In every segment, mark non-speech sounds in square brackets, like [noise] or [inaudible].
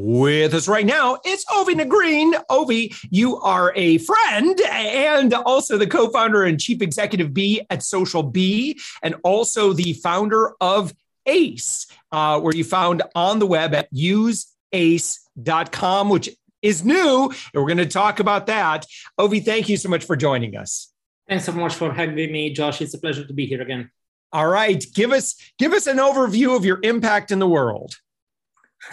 With us right now, it's Ovi Negrean. Ovi, you are a friend and also the co founder and chief executive B at SocialBee, and also the founder of ACE, uh, where you found on the web at useace.com, which is new. And we're going to talk about that. Ovi, thank you so much for joining us. Thanks so much for having me, Josh. It's a pleasure to be here again. All right. Give us give us an overview of your impact in the world. [laughs]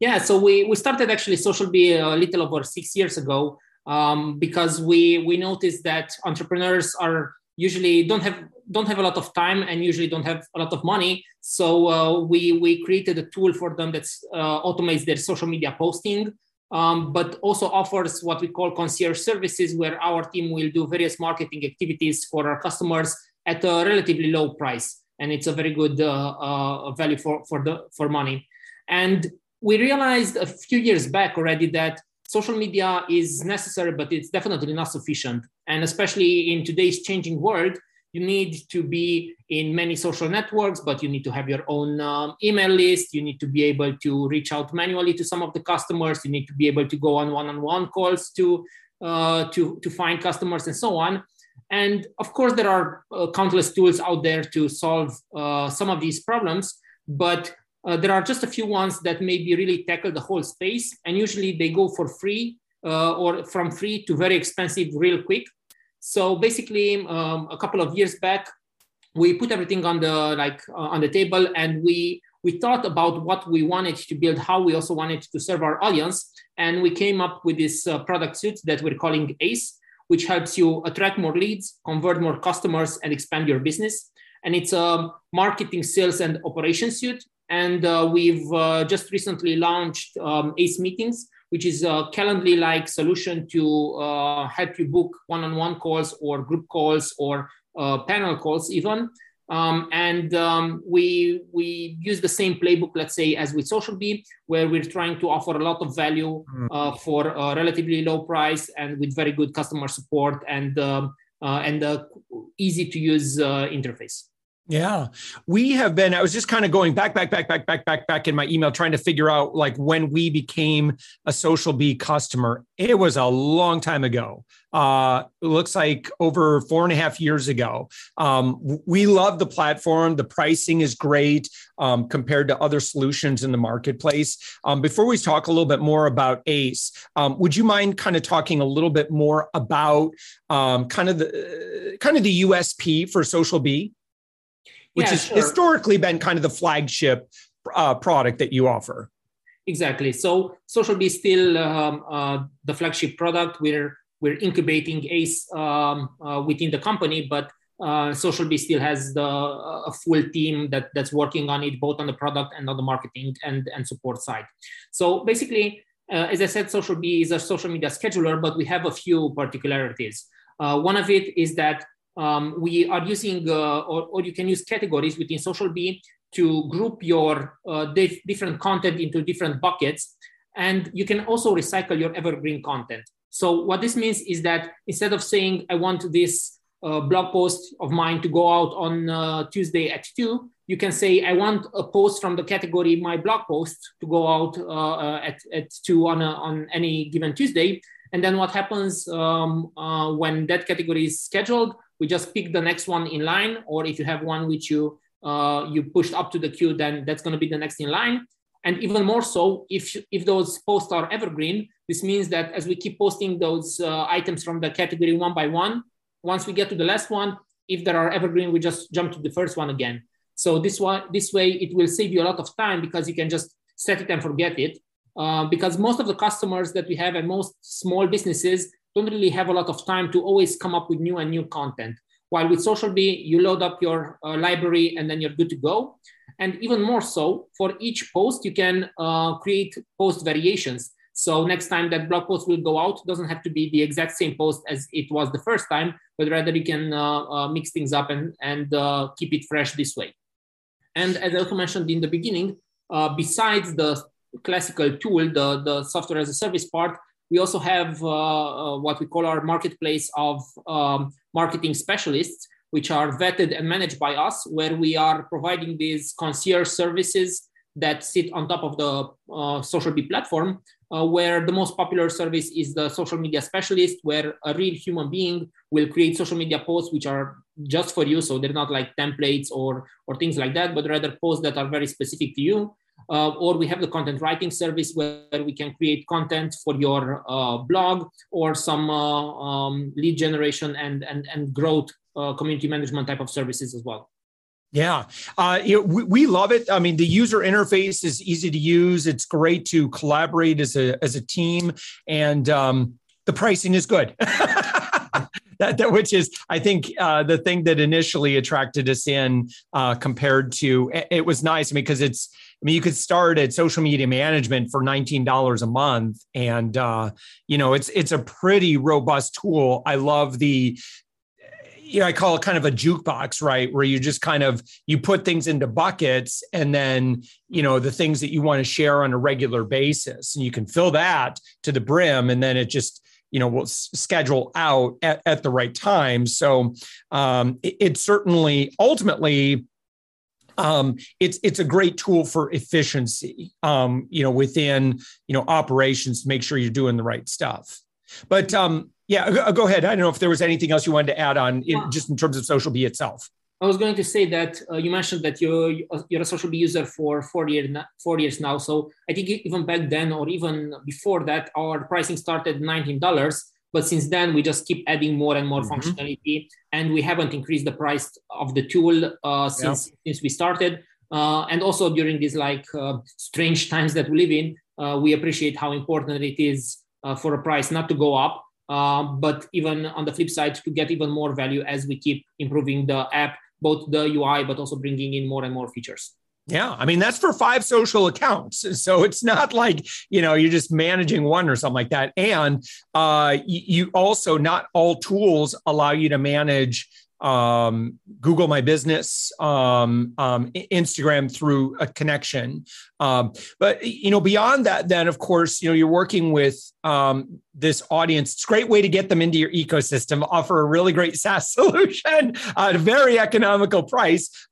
yeah, so we, we started actually Social a little over six years ago um, because we we noticed that entrepreneurs are usually don't have don't have a lot of time and usually don't have a lot of money. So uh, we we created a tool for them that uh, automates their social media posting, um, but also offers what we call concierge services, where our team will do various marketing activities for our customers at a relatively low price, and it's a very good uh, uh value for for the for money. And we realized a few years back already that social media is necessary, but it's definitely not sufficient. And especially in today's changing world, you need to be in many social networks, but you need to have your own um, email list. You need to be able to reach out manually to some of the customers. You need to be able to go on one-on-one calls to uh, to to find customers and so on. And of course, there are uh, countless tools out there to solve uh, some of these problems. But uh, there are just a few ones that maybe really tackle the whole space, and usually they go for free uh, or from free to very expensive real quick. So basically, um, a couple of years back, we put everything on the like uh, on the table, and we we thought about what we wanted to build, how we also wanted to serve our audience, and we came up with this uh, product suite that we're calling ACE, which helps you attract more leads, convert more customers, and expand your business. And it's a marketing, sales, and operations suite and uh, we've uh, just recently launched um, ACE Meetings, which is a Calendly like solution to uh, help you book one on one calls or group calls or uh, panel calls, even. Um, and um, we, we use the same playbook, let's say, as with SocialBee, where we're trying to offer a lot of value hmm. uh, for a relatively low price and with very good customer support and, um, uh, and easy to use interface. Yeah. We have been, I was just kind of going back, back, back, back, back, back, back in my email, trying to figure out like when we became a SocialBee customer. It was a long time ago. Uh, it looks like over four and a half years ago. Um, we love the platform. The pricing is great um, compared to other solutions in the marketplace. Um, before we talk a little bit more about ACE, um, would you mind kind of talking a little bit more about um, kind of the kind of the USP for SocialBee? Which yeah, has sure. historically been kind of the flagship uh, product that you offer. Exactly. So SocialBee is still um, uh, the flagship product. We're we're incubating ACE um, uh, within the company, but uh, SocialBee still has the a full team that that's working on it, both on the product and on the marketing and and support side. So basically, uh, as I said, SocialBee is a social media scheduler, but we have a few particularities. Uh, one of it is that um, we are using, uh, or, or, you can use categories within SocialBee to group your uh, dif- different content into different buckets. And you can also recycle your evergreen content. So what this means is that instead of saying, I want this uh, blog post of mine to go out on uh, Tuesday at 2, you can say, I want a post from the category my blog post to go out uh, uh, at, at 2 on, a, on any given Tuesday. And then what happens um, when that category is scheduled? We just pick the next one in line, or if you have one which you uh, you pushed up to the queue, then that's going to be the next in line. And even more so, if if those posts are evergreen, this means that as we keep posting those uh, items from the category one by one, once we get to the last one, if there are evergreen, we just jump to the first one again. So this one, this way, it will save you a lot of time because you can just set it and forget it. Uh, because most of the customers that we have and most small businesses don't really have a lot of time to always come up with new and new content. While with SocialBee, you load up your uh, library and then you're good to go. And even more so, for each post, you can uh, create post variations. So next time that blog post will go out, doesn't have to be the exact same post as it was the first time, but rather you can uh, uh, mix things up and, and uh, keep it fresh this way. And as I also mentioned in the beginning, uh, besides the classical tool, the, the software as a service part, we also have uh, uh, what we call our marketplace of um, marketing specialists, which are vetted and managed by us, where we are providing these concierge services that sit on top of the uh, SocialBee platform, uh, where the most popular service is the social media specialist, where a real human being will create social media posts which are just for you. So they're not like templates or, or things like that, but rather posts that are very specific to you. Uh, or we have the content writing service where we can create content for your uh, blog or some uh, um, lead generation and, and, and growth uh, community management type of services as well. Yeah, uh, we, we, love it. I mean, the user interface is easy to use. It's great to collaborate as a as a team, and um, the pricing is good. [laughs] that, that, which is, I think, uh, the thing that initially attracted us in uh, compared to it was nice. I mean, because it's, mean, you could start at social media management for nineteen dollars a month, and uh, you know, it's it's a pretty robust tool. I love the you know, I call it kind of a jukebox, right? Where you just kind of you put things into buckets and then, you know, the things that you want to share on a regular basis. And you can fill that to the brim and then it just, you know, will schedule out at, at the right time. So um, it, it certainly ultimately um, it's it's a great tool for efficiency um, you know within you know operations to make sure you're doing the right stuff but um, yeah, go ahead. I don't know if there was anything else you wanted to add on, in, just in terms of SocialBee itself. I was going to say that uh, you mentioned that you're you're a SocialBee user for four years four years now. So I think even back then, or even before that, our pricing started nineteen dollars. But since then, we just keep adding more and more mm-hmm. functionality, and we haven't increased the price of the tool uh, since yeah. since we started. Uh, and also during these like uh, strange times that we live in, uh, we appreciate how important it is uh, for a price not to go up uh, but even on the flip side, to get even more value as we keep improving the app, both the UI, but also bringing in more and more features. Yeah, I mean that's for five social accounts, [laughs] so it's not like you know you're just managing one or something like that. And uh, you also not all tools allow you to manage um, Google My Business, um, um, Instagram through a connection. Um, but you know, beyond that, then of course, you know, you're working with um, this audience. It's a great way to get them into your ecosystem. Offer a really great [laughs] SaaS solution at a very economical price.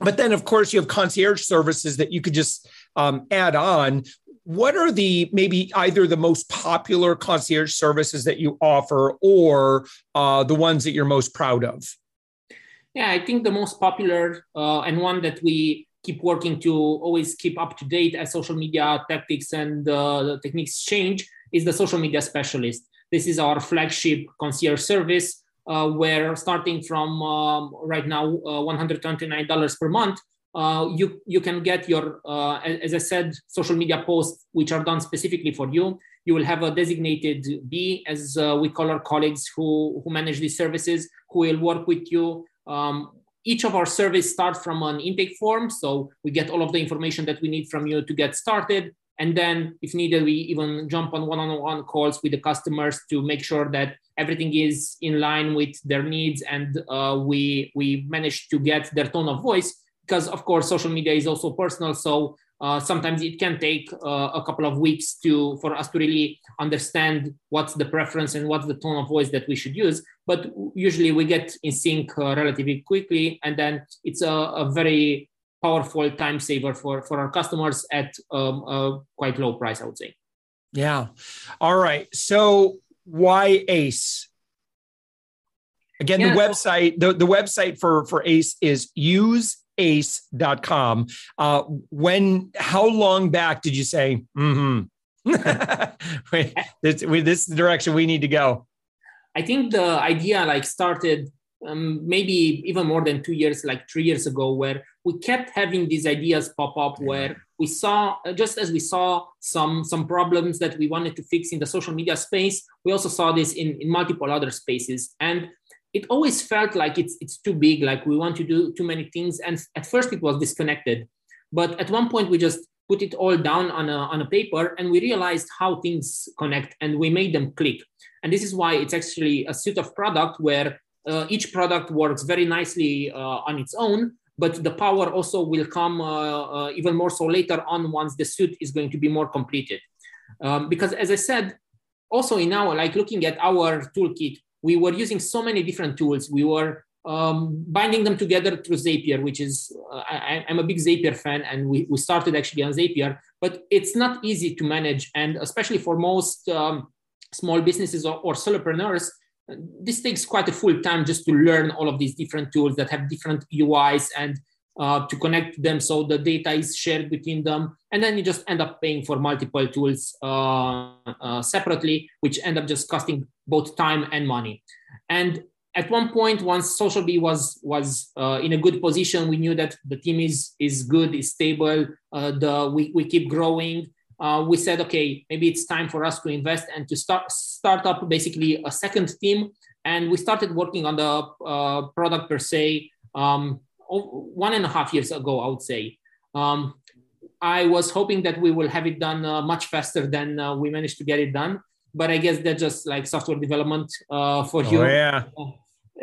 Um, but then, of course, you have concierge services that you could just add on. What are the maybe either the most popular concierge services that you offer or uh, the ones that you're most proud of? Yeah i think the most popular uh, and one that we keep working to always keep up to date as social media tactics and uh, techniques change is the social media specialist. This is our flagship concierge service uh, where starting from um, right now $129 uh, per month uh, you you can get your uh, as I said social media posts which are done specifically for you. You will have a designated B as we call our colleagues who who manage these services who will work with you. Um, each of our service starts from an intake form, so we get all of the information that we need from you to get started. And then, if needed, we even jump on one-on-one calls with the customers to make sure that everything is in line with their needs, and uh, we we manage to get their tone of voice because of course social media is also personal. So uh, sometimes it can take uh, a couple of weeks to for us to really understand what's the preference and what's the tone of voice that we should use. But usually we get in sync uh, relatively quickly. And then it's a, a, very powerful time saver for for our customers at um, a quite low price i would say yeah all right so why ace again yeah, the website the, the website for for ace is use ace.com. Uh, when, how long back did you say, mm-hmm. [laughs] Wait, this, this is the direction we need to go? I think the idea like started um, maybe even more than two years, like three years ago, where we kept having these ideas pop up where we saw uh, just as we saw some some problems that we wanted to fix in the social media space we also saw this in, in multiple other spaces. And it always felt like it's it's too big like we want to do too many things. And at first it was disconnected. But at one point we just put it all down on a, on a paper and we realized how things connect and we made them click. And this is why it's actually a suite of product where uh, each product works very nicely uh, on its own but the power also will come uh, uh, even more so later on once the suit is going to be more completed um, because as i said also in our like looking at our toolkit we were using so many different tools we were um, binding them together through Zapier, which is, uh, I, am a big Zapier fan, and we, we started actually on Zapier, but it's not easy to manage. And especially for most um, small businesses or, or solopreneurs, this takes quite a full time just to learn all of these different tools that have different UIs and uh, to connect them so the data is shared between them. And then you just end up paying for multiple tools uh, uh, separately, which end up just costing both time and money. And at one point, once SocialBee was was uh, in a good position, we knew that the team is is good, is stable. Uh, the we, we keep growing uh, we said, okay, maybe it's time for us to invest and to start start up basically a second team. And we started working on the uh, product per se um, one and a half years ago, I would say. Um, I was hoping that we will have it done uh, much faster than uh, we managed to get it done. But I guess that's just like software development uh, for oh, you. Yeah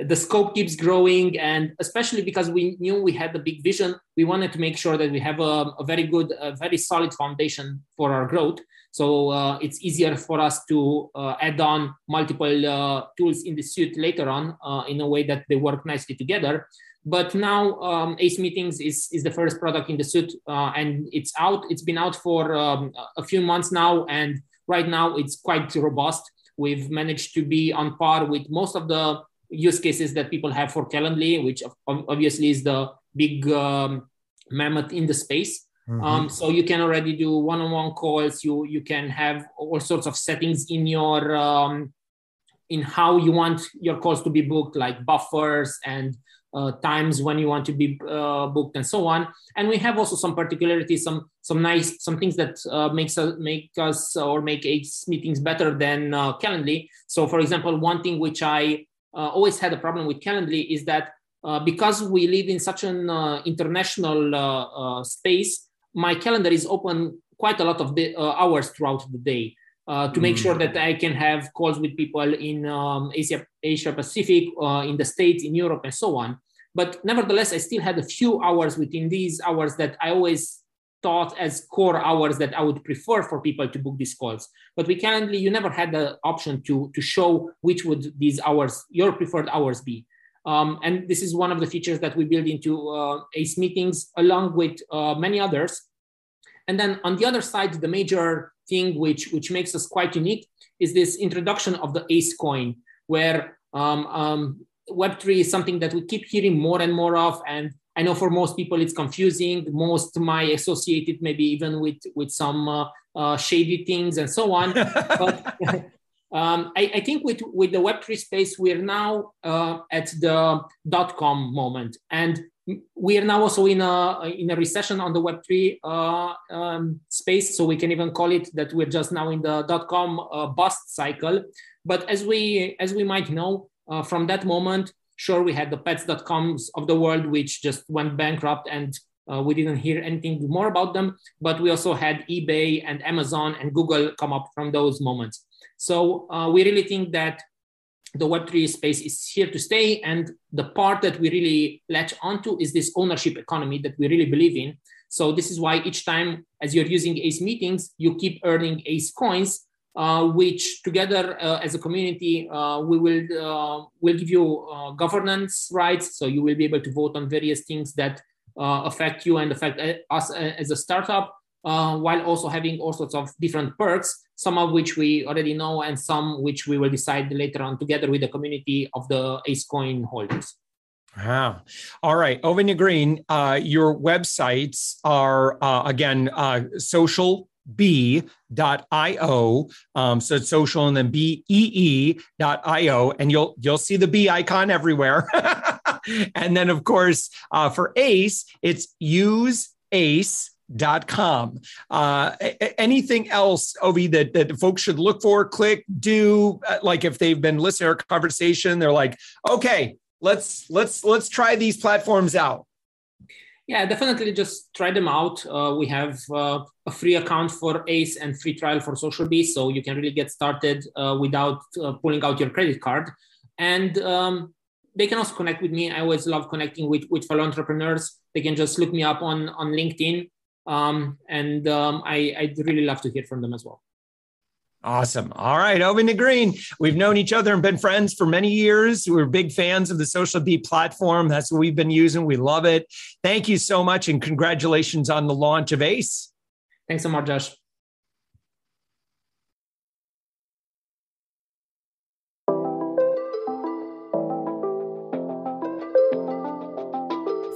the scope keeps growing and especially because we knew we had the big vision we wanted to make sure that we have a, a very good a very solid foundation for our growth. So uh, it's easier for us to uh, add on multiple uh, tools in the suite later on uh, in a way that they work nicely together. But now um, ace meetings is, is the first product in the suite uh, and it's out it's been out for um, a few months now and right now it's quite robust. We've managed to be on par with most of the use cases that people have for Calendly, which obviously is the big um, mammoth in the space. Mm-hmm. Um, so you can already do one-on-one calls. You you can have all sorts of settings in your um, in how you want your calls to be booked, like buffers and uh, times when you want to be uh, booked and so on. And we have also some particularities, some some nice some things that uh, makes us make us or make Ace meetings better than uh, Calendly. So, for example, one thing which I always had a problem with Calendly is that uh, because we live in such an uh, international space, my calendar is open quite a lot of the, hours throughout the day. Uh, to make mm. sure that I can have calls with people in um, Asia, Asia Pacific, uh, in the States, in Europe, and so on. But nevertheless, I still had a few hours within these hours that I always thought as core hours that I would prefer for people to book these calls. But we currently, you never had the option to, to show which would these hours, your preferred hours be. Um, and this is one of the features that we build into uh, ACE meetings along with uh, many others. And then on the other side, the major thing which, which makes us quite unique is this introduction of the ACE coin, where um, um, Web3 is something that we keep hearing more and more of. And I know for most people it's confusing. Most might associate it maybe even with with some uh, uh, shady things and so on. [laughs] but um, I, I, think with with the Web three space, we're now uh, at the dot com moment, and we are now also in a in a recession on the Web three uh, um, space. So we can even call it that we're just now in the dot com uh, bust cycle. But as we as we might know, uh, from that moment Sure, we had the pets.coms of the world, which just went bankrupt and uh, we didn't hear anything more about them. But we also had eBay and Amazon and Google come up from those moments. So uh, we really think that the Web3 space is here to stay. And the part that we really latch onto is this ownership economy that we really believe in. So this is why each time as you're using ACE meetings, you keep earning ACE coins uh, which together uh, as a community uh, we will uh, will give you uh, governance rights so you will be able to vote on various things that affect you and affect us as a startup while also having all sorts of different perks some of which we already know and some which we will decide later on together with the community of the ace coin holders Wow. All right. Ovi Negrean, uh, your websites are, uh, again, uh, social bee.io. Um, so it's social and then bee.io. And you'll you'll see the b icon everywhere. [laughs] and then of course uh, for ACE, it's use ace dot com uh anything else ovi that that folks should look for click do uh, like if they've been listening to our conversation they're like okay let's let's let's try these platforms out yeah definitely just try them out. Uh, we have uh, a free account for ace and free trial for social bee so you can really get started uh, without uh, pulling out your credit card. And um, they can also connect with me. I always love connecting with with fellow entrepreneurs. They can just look me up on on linkedin. Um, and um, I, I'd really love to hear from them as well. Awesome. All right, Ovi Green. We've known each other and been friends for many years. We're big fans of the Social Bee platform. That's what we've been using. We love it. Thank you so much, and congratulations on the launch of ACE. Thanks so much, Josh.